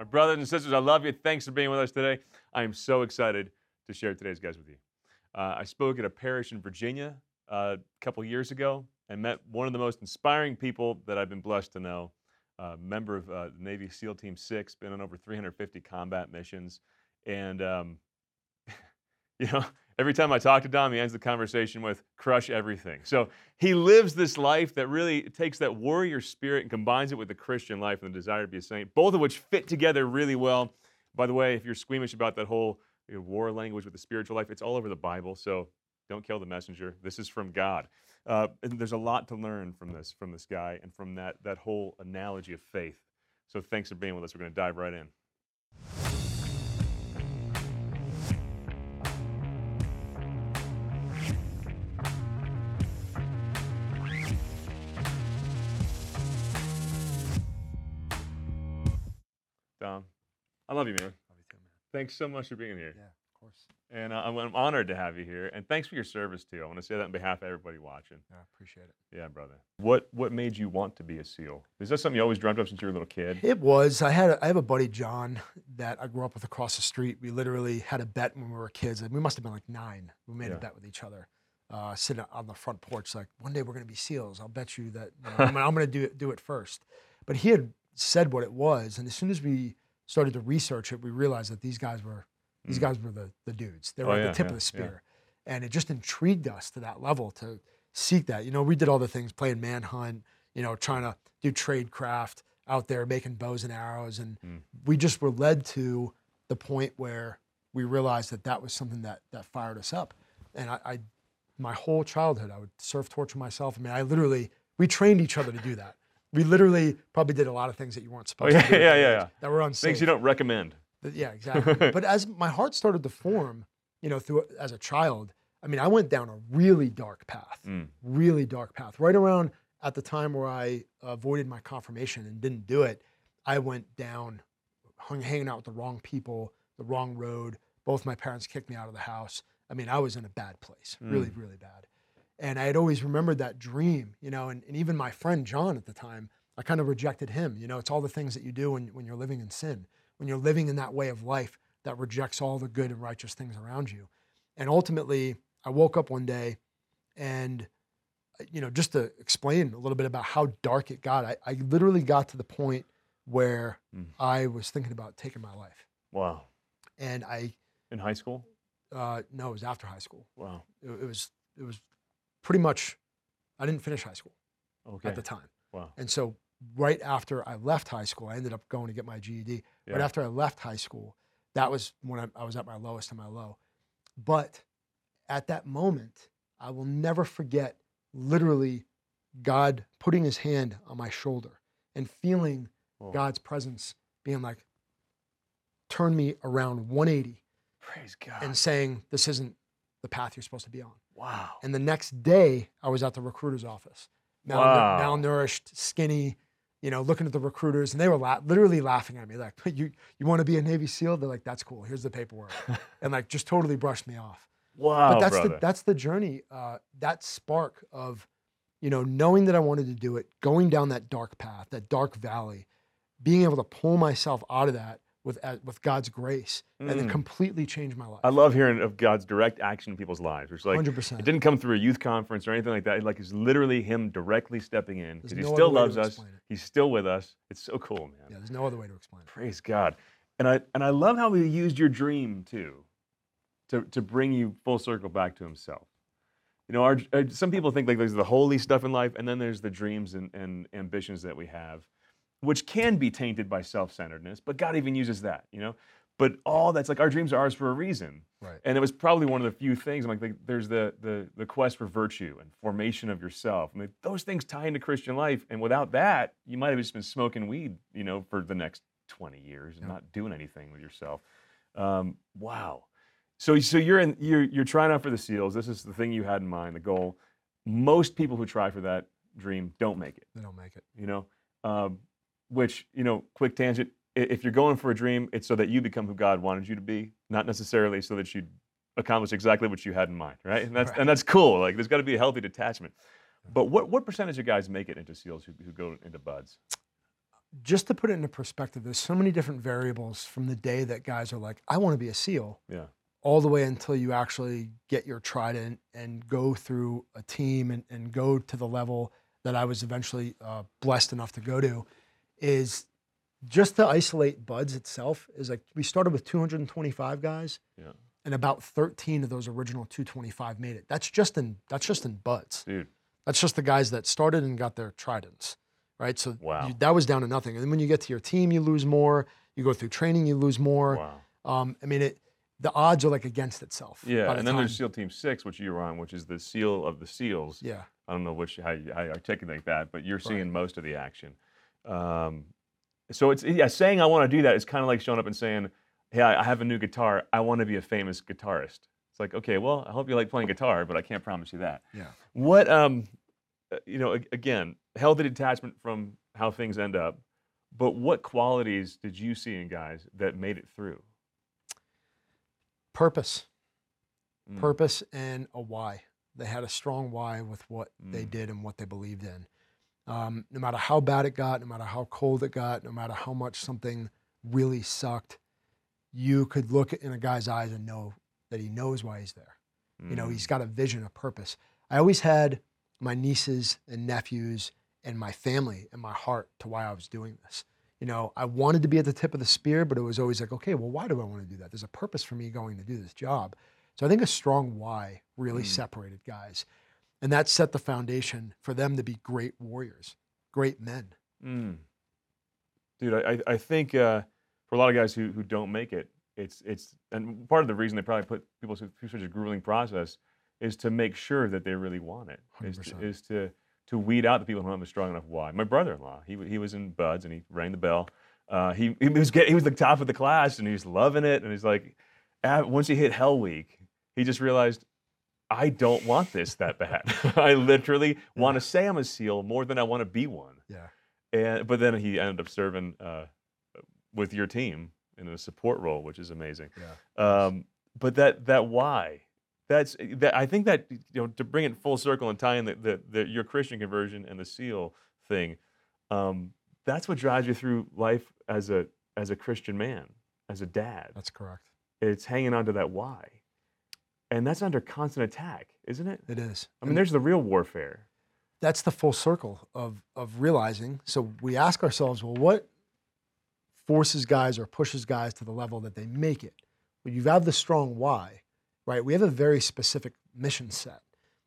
My brothers and sisters, I love you. Thanks for being with us today. I am so excited to share today's guys with you. Uh, I spoke at a parish in Virginia uh, a couple years ago and met one of the most inspiring people that I've been blessed to know. Uh, member of uh, Navy SEAL Team 6, been on over 350 combat missions. And, um, you know, every time I talk to Dom, he ends the conversation with crush everything. So he lives this life that really takes that warrior spirit and combines it with the Christian life and the desire to be a saint, both of which fit together really well. By the way, if you're squeamish about that whole you know, war language with the spiritual life, it's all over the Bible. So don't kill the messenger. This is from God. Uh, and there's a lot to learn from this, from this guy, and from that, that whole analogy of faith. So thanks for being with us. We're going to dive right in. I love you, man. Love you too, man. Thanks so much for being here. Yeah, of course. And uh, I'm, I'm honored to have you here. And thanks for your service too. I want to say that on behalf of everybody watching. Yeah, I appreciate it. Yeah, brother. What what made you want to be a SEAL? Is that something you always dreamt of since you were a little kid? It was. I had. A, I have a buddy John that I grew up with across the street. We literally had a bet when we were kids. We must have been like nine. We made Yeah. a bet with each other, uh, sitting on the front porch. Like one day we're going to be SEALs. I'll bet you that you know, I'm, I'm going to do it. Do it first. But he had said what it was, and as soon as we started to research it, we realized that these guys were these Mm. guys were the the dudes. They Oh, were at yeah, the tip yeah, of the yeah. spear, and it just intrigued us to that level to seek that. You know, we did all the things, playing manhunt. You know, trying to do trade craft out there, making bows and arrows, and Mm. we just were led to the point where we realized that that was something that that fired us up. And I, I my whole childhood, I would surf torture myself. I mean, I literally we trained each other to do that. We literally probably did a lot of things that you weren't supposed Oh, yeah, to do. yeah, yeah, yeah. That were unsafe. Things you don't recommend. Yeah, exactly. but as my heart started to form, you know, through as a child, I mean, I went down a really dark path, Mm. really dark path. Right around at the time where I avoided my confirmation and didn't do it, I went down, hung, hanging out with the wrong people, the wrong road. Both my parents kicked me out of the house. I mean, I was in a bad place, really, really bad. And I had always remembered that dream, you know, and, and even my friend John at the time, I kind of rejected him. You know, it's all the things that you do when, when you're living in sin, when you're living in that way of life that rejects all the good and righteous things around you. And ultimately, I woke up one day and, uh, you know, just to explain a little bit about how dark it got, I, I literally got to the point where Mm. I was thinking about taking my life. Wow. And I, In high school? uh, no, it was after high school. Wow. It, it was, it was pretty much, I didn't finish high school Okay. at the time. wow. And so right after I left high school, I ended up going to get my GED. Right after I left high school, that was when I, I was at my lowest and my low. But at that moment, I will never forget literally God putting his hand on my shoulder and feeling Whoa. God's presence being like, turn me around 180 Praise God. and saying, this isn't the path you're supposed to be on. Wow. And the next day, I was at the recruiter's office, Malnu- Wow. malnourished, skinny, you know, looking at the recruiters, and they were la- literally laughing at me, like, "You you want to be a Navy SEAL?" They're like, "That's cool. Here's the paperwork," and like just totally brushed me off. wow, but that's brother. the that's the journey, uh, that spark of, you know, knowing that I wanted to do it, going down that dark path, that dark valley, being able to pull myself out of that with uh, with God's grace, and it Mm. completely changed my life. I love hearing of God's direct action in people's lives. Which like Hundred it didn't come through a youth conference or anything like that. Like it's literally him directly stepping in because There's he still loves us. He's still with us. It's so cool, man. Yeah, there's no other way to explain it. Praise God. And I and I love how he used your dream too, to to bring you full circle back to himself. You know, our, uh, some people think like there's the holy stuff in life, and then there's the dreams and, and ambitions that we have, which can be tainted by self-centeredness. But God even uses that, you know. But all that's like our dreams are ours for a reason. Right. And it was probably one of the few things. I'm like, like, there's the, the the quest for virtue and formation of yourself. I mean, those things tie into Christian life. And without that, you might have just been smoking weed, you know, for the next 20 years and not doing anything with yourself. Um, wow. So so you're in you're you're trying out for the SEALs. This is the thing you had in mind, the goal. Most people who try for that dream don't make it. They don't make it. You know, um, which you know, quick tangent. If you're going for a dream, it's so that you become who God wanted you to be, not necessarily so that you accomplish exactly what you had in mind, right? And that's Right. and that's cool. Like there's got to be a healthy detachment. But what what percentage of guys make it into SEALs who, who go into BUD/S? just to put it into perspective, there's so many different variables from the day that guys are like, I want to be a SEAL, Yeah. all the way until you actually get your trident and go through a team and, and go to the level that I was eventually uh, blessed enough to go to, is just to isolate BUD/S itself is like we started with 225 guys Yeah. and about 13 of those original 225 made it that's just in that's just in BUD/S Dude. that's just the guys that started and got their tridents right so Wow. you, that was down to nothing and then when you get to your team you lose more you go through training you lose more Wow. um, i mean it the odds are like against itself Yeah. the And then time- there's SEAL Team Six, which you're on, which is the SEAL of the SEALs. yeah I don't know which how you, how you articulate that, but you're seeing most of the action. Um, so it's yeah, saying I want to do that is kind of like showing up and saying, "Hey, I have a new guitar. I want to be a famous guitarist." It's like, okay, well, I hope you like playing guitar, but I can't promise you that. yeah What um, uh, you know, again, healthy detachment from how things end up. But what qualities did you see in guys that made it through? purpose Mm. purpose and a why. They had a strong why with what they Mm. did and what they believed in. Um, no matter how bad it got, no matter how cold it got, no matter how much something really sucked, you could look in a guy's eyes and know that he knows why he's there. You know, Mm. he's got a vision, a purpose. I always had my nieces and nephews and my family and my heart to why I was doing this. You know, I wanted to be at the tip of the spear, but it was always like, okay, well, why do I want to do that? There's a purpose for me going to do this job. So I think a strong why really Mm. separated guys. And that set the foundation for them to be great warriors, great men. Mm. Dude, I, I- think uh, for a lot of guys who, who don't make it, it's it's and part of the reason they probably put people through such a grueling process is to make sure that they really want it. Is to, 100%. is to to weed out the people who don't have a strong enough why. My brother-in-law, he he was in BUD/S and he rang the bell. Uh, he he was get, he was the top of the class and he was loving it and he's like, once he hit Hell Week, he just realized. I don't want this that bad. I literally want to say I'm a SEAL more than I want to be one Yeah. and but then he ended up serving uh, with your team in a support role, which is amazing. Yeah. Um, but that that why that's that I think that you know to bring it full circle and tie in the, the, the your Christian conversion and the SEAL thing, um, that's what drives you through life as a as a Christian man, as a dad. That's correct. It's hanging on to that why, and that's under constant attack, isn't it? It is. I mean, there's the real warfare. that's the full circle of of realizing. So we ask ourselves, well, what forces guys or pushes guys to the level that they make it? Well, you have the strong why, right? We have a very specific mission set.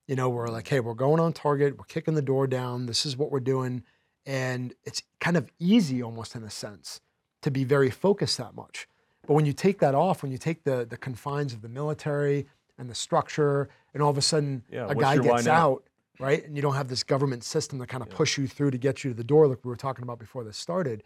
You know, we're like, hey, we're going on target, we're kicking the door down, this is what we're doing. And it's kind of easy almost in a sense to be very focused that much. But when you take that off, when you take the the confines of the military and the structure, and all of a sudden Yeah, a guy gets out, right? And you don't have this government system to kind of push you through to get you to the door, like we were talking about before this started.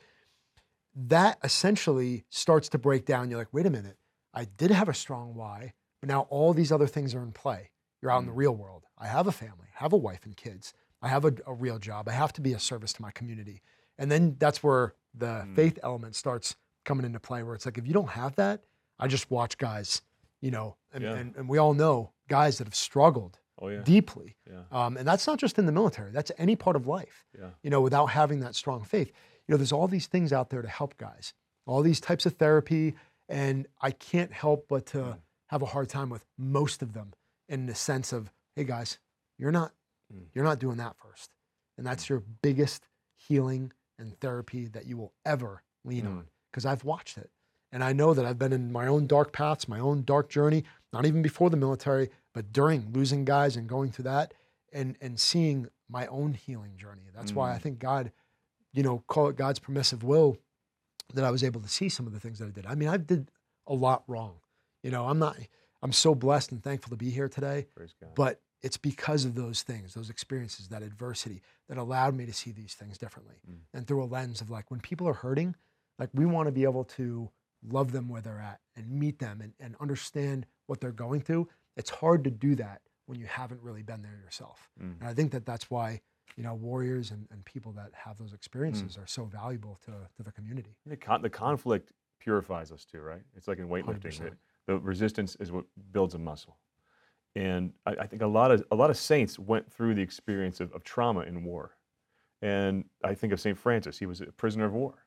That essentially starts to break down. You're like, wait a minute, I did have a strong why, but now all these other things are in play. You're out in the Mm. real world. I have a family, I have a wife and kids. I have a, a real job. I have to be a service to my community. And then that's where the Mm. faith element starts coming into play, where it's like, if you don't have that, I just watch guys, you know, and, Yeah. and, and we all know guys that have struggled Oh yeah, deeply. yeah, Um, and that's not just in the military, that's any part of life, yeah. you know, without having that strong faith. You know, there's all these things out there to help guys, all these types of therapy. And I can't help but to Mm. have a hard time with most of them in the sense of, hey guys, you're not, Mm. you're not doing that first. And that's your biggest healing and therapy that you will ever lean Mm. on. Because I've watched it. And I know that I've been in my own dark paths, my own dark journey, not even before the military, but during losing guys and going through that and and seeing my own healing journey. That's why I Mm. think God, you know, call it God's permissive will that I was able to see some of the things that I did. I mean, I did a lot wrong. You know, I'm not I'm so blessed and thankful to be here today, Praise God. but it's because of those things, those experiences, that adversity that allowed me to see these things differently Mm. and through a lens of like when people are hurting, like we want to be able to love them where they're at and meet them and, and understand what they're going through. It's hard to do that when you haven't really been there yourself. Mm. And I think that that's why, you know, warriors and, and people that have those experiences are so valuable to, to the community. The, con- the conflict purifies us too, right? It's like in weightlifting. 100%. The, resistance is what builds a muscle. And I, I think a lot of a lot of saints went through the experience of, of trauma in war. And I think of St. Francis. He was a prisoner of war.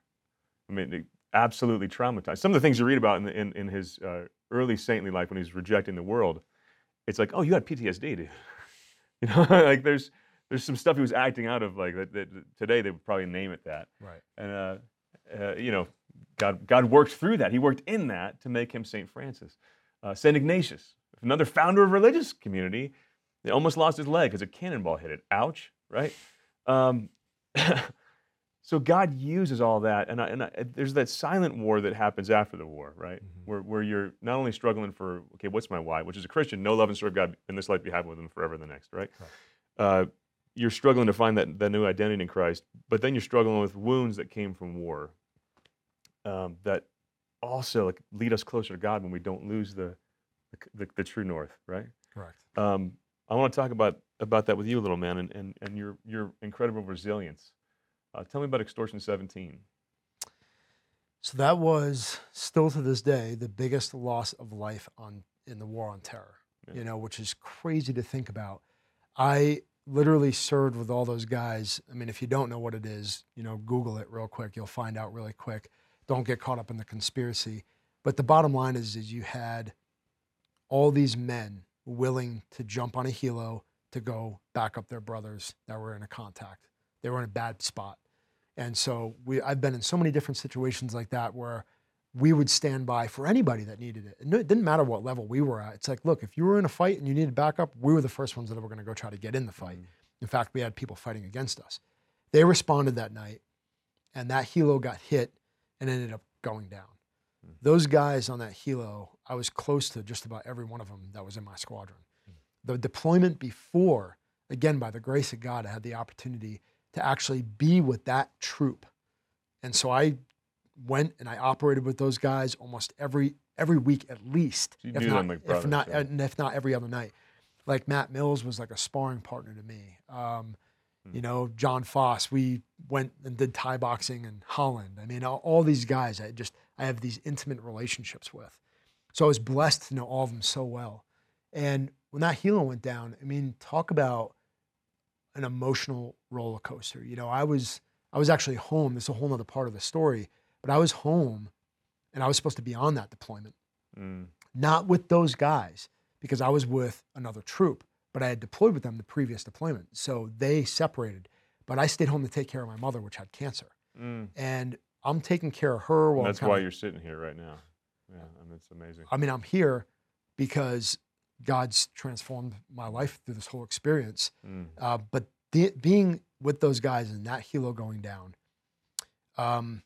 I mean, absolutely traumatized. Some of the things you read about in, the, in, in his uh, early saintly life when he's rejecting the world, it's like, oh, you had PTSD, dude. You know, like there's there's some stuff he was acting out of, like that, that today they would probably name it that. Right. And uh, uh, you know, God God worked through that. He worked in that to make him Saint Francis. Uh, Saint Ignatius, another founder of religious community, he almost lost his leg because a cannonball hit it. Ouch, right? Um, so God uses all that, and, I, and I, there's that silent war that happens after the war, right? Mhm. Where, where you're not only struggling for, okay, what's my why? Which is a Christian, no love, and serve God in this life, be happy with Him forever in the next, right? Correct. Uh, you're struggling to find that, that new identity in Christ, but then you're struggling with wounds that came from war um, that also like, lead us closer to God when we don't lose the, the, the, the true north, right? Correct. Um, I want to talk about about that with you a little, man, and, and, and your your incredible resilience. Uh, tell me about Extortion 17. So that was still to this day the biggest loss of life on in the war on terror. Yeah. You know, which is crazy to think about. I literally served with all those guys. I mean, if you don't know what it is, you know, Google it real quick. You'll find out really quick. Don't get caught up in the conspiracy. But the bottom line is, is you had all these men willing to jump on a helo to go back up their brothers that were in a contact. They were in a bad spot. And so we, I've been in so many different situations like that where we would stand by for anybody that needed it. And it didn't matter what level we were at. It's like, look, if you were in a fight and you needed backup, we were the first ones that were going to go try to get in the fight. Mhm. In fact, we had people fighting against us. They responded that night, and that helo got hit and ended up going down. Mm. Those guys on that helo, I was close to just about every one of them that was in my squadron. The deployment before, again, by the grace of God, I had the opportunity to actually be with that troop. And so I went and I operated with those guys almost every every week at least, So you if not, them like if not, right? if not every other night. Like Matt Mills was like a sparring partner to me. Um, Hmm. you know, John Faas. We went and did Thai boxing in Holland. I mean, all, all these guys. I just I have these intimate relationships with. So I was blessed to know all of them so well. And when that healing went down, I mean, talk about an emotional roller coaster. You know, I was I was actually home. This is a whole other part of the story, but I was home, and I was supposed to be on that deployment, Mm. not with those guys because I was with another troop, but I had deployed with them the previous deployment, so they separated. But I stayed home to take care of my mother, which had cancer, Mm. and I'm taking care of her. While And that's why you're sitting here right now. Yeah, I mean, it's amazing. I mean, I'm here because God's transformed my life through this whole experience. Mm. Uh, but the, being with those guys and that helo going down, um,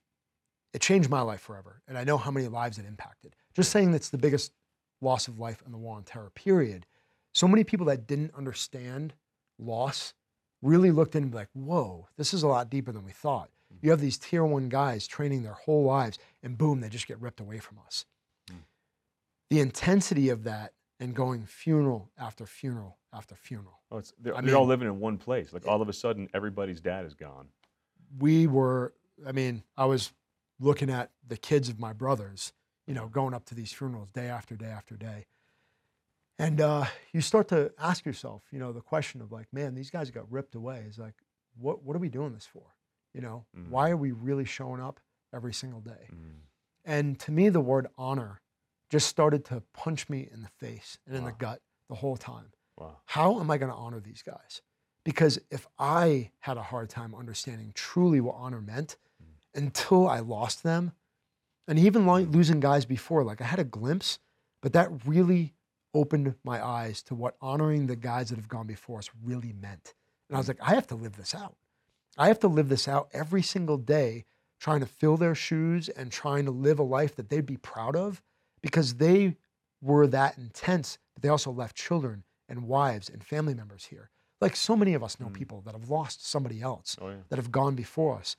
it changed my life forever. And I know how many lives it impacted. Just saying that's the biggest loss of life in the war on terror, period. So many people that didn't understand loss really looked in and be like, whoa, this is a lot deeper than we thought. You have these tier one guys training their whole lives, and boom, they just get ripped away from us. Mm. The intensity of that and going funeral after funeral after funeral. Oh, it's, they're, they're all living in one place. Like all of a sudden, everybody's dad is gone. we were i mean i was looking at the kids of my brothers you know going up to these funerals day after day after day and uh, you start to ask yourself you know the question of like man these guys got ripped away is like what, what are we doing this for you know Mhm. why are we really showing up every single day Mm. and to me the word honor just started to punch me in the face and in the gut the whole time Wow. how am I going to honor these guys? Because if I had a hard time understanding truly what honor meant mm. until I lost them, and even lo- mm. losing guys before, like I had a glimpse, but that really opened my eyes to what honoring the guys that have gone before us really meant. And I was mm. like, I have to live this out. I have to live this out every single day, trying to fill their shoes and trying to live a life that they'd be proud of because they were that intense, but they also left children and wives and family members here. Like so many of us know Mm. people that have lost somebody else Oh, yeah. that have gone before us.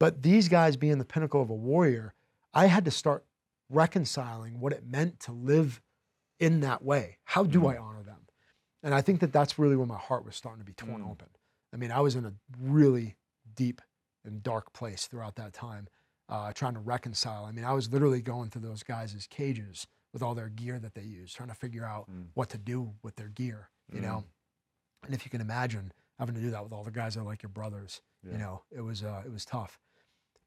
But these guys being the pinnacle of a warrior, I had to start reconciling what it meant to live in that way. How do Mhm. I honor them? And I think that that's really when my heart was starting to be torn Mm. open. I mean, I was in a really deep and dark place throughout that time, uh, trying to reconcile. I mean, I was literally going through those guys' cages with all their gear that they use, trying to figure out Mm. what to do with their gear, you know? And if you can imagine, having to do that with all the guys that are like your brothers. Yeah. You know, it was uh, it was tough,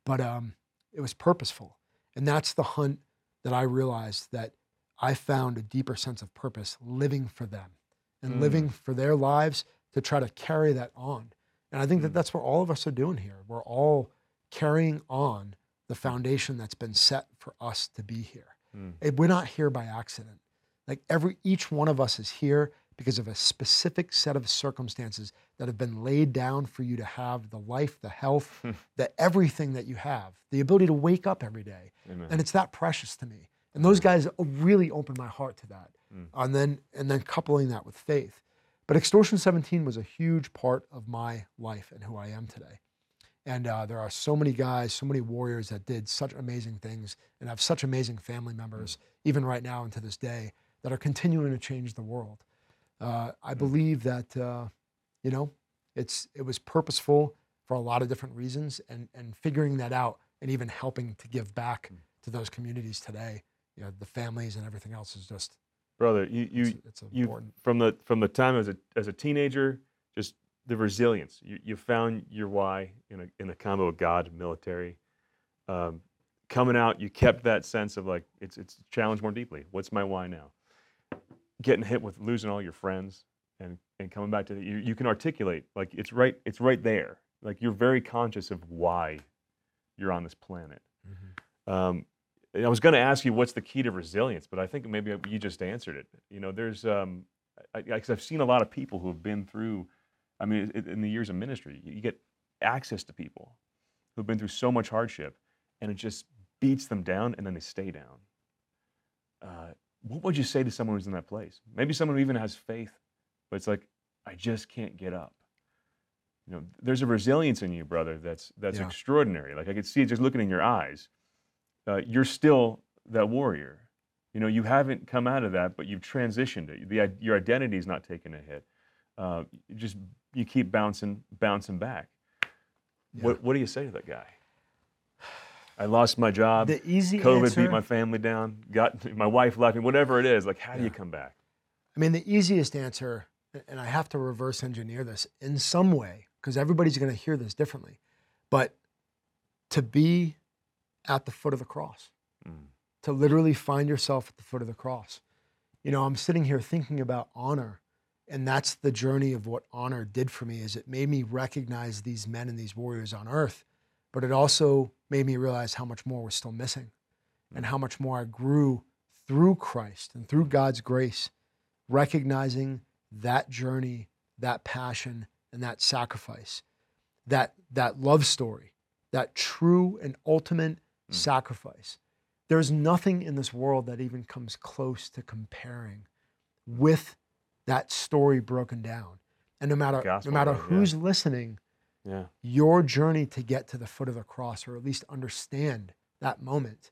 but um, it was purposeful, and that's the hunt that I realized that I found a deeper sense of purpose living for them and Mm. living for their lives to try to carry that on. And I think that Mm. that's what all of us are doing here. We're all carrying on the foundation that's been set for us to be here. Mm. We're not here by accident. Like every each one of us is here because of a specific set of circumstances that have been laid down for you to have the life, the health, the everything that you have, the ability to wake up every day. Amen. And it's that precious to me. And those guys really opened my heart to that. Mm. And then and then coupling that with faith. But Extortion 17 was a huge part of my life and who I am today. And uh, there are so many guys, so many warriors that did such amazing things and have such amazing family members, even right now and to this day, that are continuing to change the world. Uh, I believe that, uh, you know, it's it was purposeful for a lot of different reasons, and and figuring that out, and even helping to give back to those communities today, you know, the families and everything else is just Brother, you, you, it's, it's you important. from the from the time as a as a teenager, just the resilience. You, you found your why in a in a combo of God, military. Um, coming out, you kept that sense of like it's it's challenged more deeply. What's my why now? Getting hit with losing all your friends and and coming back to the, you you can articulate like it's right it's right there. Like you're very conscious of why you're on this planet. Um, I was going to ask you what's the key to resilience, but I think maybe you just answered it. You know, there's, um, I, I, cause I've seen a lot of people who have been through, I mean, in, in the years of ministry, you get access to people who've been through so much hardship and it just beats them down and then they stay down. Uh, what would you say to someone who's in that place? Maybe someone who even has faith, but it's like, I just can't get up. You know, there's a resilience in you, brother, that's, that's Yeah. extraordinary. Like I could see it just looking in your eyes uh, you're still that warrior. You know, you haven't come out of that, but you've transitioned it. The, your identity is not taking a hit. Uh, you just you keep bouncing, bouncing back. Yeah. What What do you say to that guy? I lost my job. The easy COVID answer, beat my family down. Got my wife left me. Whatever it is, like how do you come back? I mean, the easiest answer, and I have to reverse engineer this in some way because everybody's going to hear this differently, but to be at the foot of the cross, Mm. to literally find yourself at the foot of the cross. You know, I'm sitting here thinking about honor, and that's the journey of what honor did for me. Is it made me recognize these men and these warriors on earth, but it also made me realize how much more was still missing, and how much more I grew through Christ and through God's grace recognizing that journey, that passion, and that sacrifice, that that love story, that true and ultimate Mm. sacrifice. There's nothing in this world that even comes close to comparing with that story broken down. And no matter Gospel no matter love, yeah. who's listening, Yeah. your journey to get to the foot of the cross, or at least understand that moment,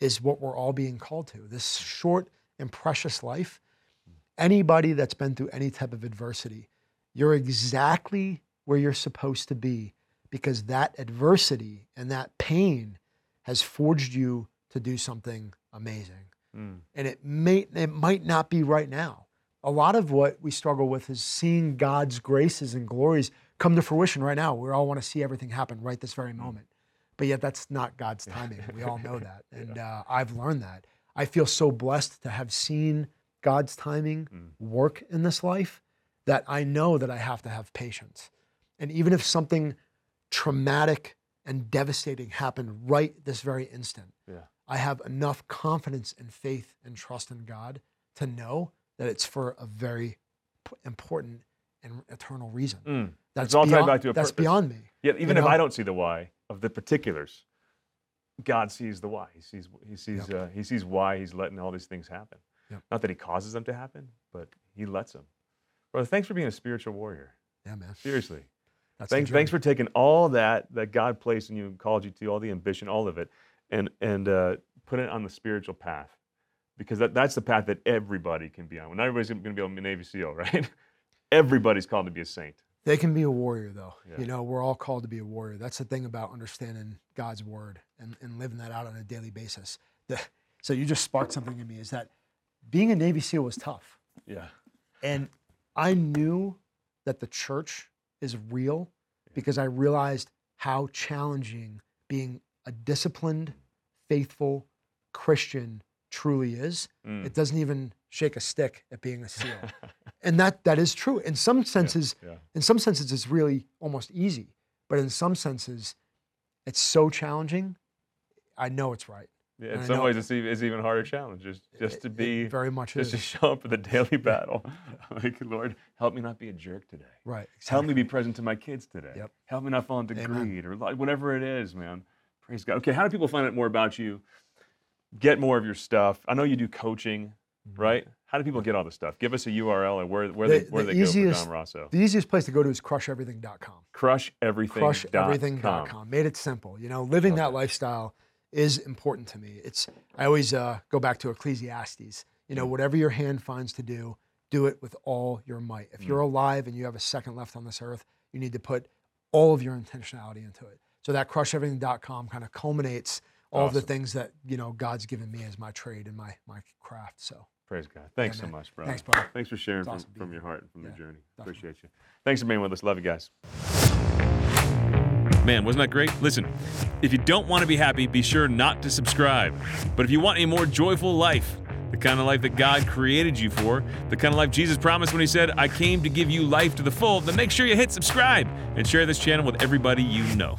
is what we're all being called to. This short and precious life. Anybody that's been through any type of adversity, you're exactly where you're supposed to be because that adversity and that pain has forged you to do something amazing Mm. and it may it might not be right now. A lot of what we struggle with is seeing God's graces and glories come to fruition right now. We all want to see everything happen right this very moment, but yet that's not God's timing. We all know that, and uh, I've learned that. I feel so blessed to have seen God's timing Mm. work in this life that I know that I have to have patience. And even if something traumatic and devastating happened right this very instant, Yeah. I have enough confidence and faith and trust in God to know that it's for a very p- important and eternal reason. Mm. That's It's all tied beyond, back to a purpose. that's beyond me. Yeah, even if know? I don't see the why of the particulars, God sees the why. He sees he sees Yep. uh, he sees why he's letting all these things happen. Yep. Not that he causes them to happen, but he lets them. Brother, thanks for being a spiritual warrior. Yeah, man. Seriously. That's Thanks, thanks for taking all that that God placed in you and called you to, all the ambition, all of it, and and uh, put it on the spiritual path, because that, that's the path that everybody can be on. Well, not everybody's going to be able to be a Navy SEAL, right? Everybody's called to be a saint. They can be a warrior, though. Yeah. You know, we're all called to be a warrior. That's the thing about understanding God's word and, and living that out on a daily basis. The, so you just sparked something in me is that being a Navy SEAL was tough. Yeah. And I knew that the church is real because I realized how challenging being a disciplined, faithful Christian truly is. Mm. It doesn't even shake a stick at being a SEAL. and that that is true. In some senses, yeah. in some senses it's really almost easy. But in some senses, it's so challenging. I know it's right. Yeah, in some ways, it's even, it's even harder challenge just just It- to be very much just to show up for the daily battle. like Lord, help me not be a jerk today. Right. Help me be present to my kids today. Yep. Help me not fall into Amen. greed or whatever it is, man. Praise God. Okay, how do people find out more about you? Get more of your stuff. I know you do coaching, Mm-hmm. right? How do people get all this stuff? Give us a URL and where where they The- where the they go for easiest- Dom Raso. The easiest place to go to is crusheverything.com. Crusheverything.com. crusheverything.com. Made it simple. You know, living that lifestyle is important to me. It's I always uh, go back to Ecclesiastes. You know, Mm. whatever your hand finds to do, do it with all your might. If Mm. you're alive and you have a second left on this earth, you need to put all of your intentionality into it. So that crusheverything.com kind of culminates all of the things that you know God's given me as my trade and my my craft. So Praise God. Thanks so much, brother. Thanks, brother. Thanks for sharing from, awesome from your heart and from your Yeah, journey. definitely. Appreciate you. Thanks for being with us. Love you guys. Man, wasn't that great? Listen, if you don't want to be happy, be sure not to subscribe. But if you want a more joyful life, the kind of life that God created you for, the kind of life Jesus promised when He said, I came to give you life to the full, then make sure you hit subscribe and share this channel with everybody you know.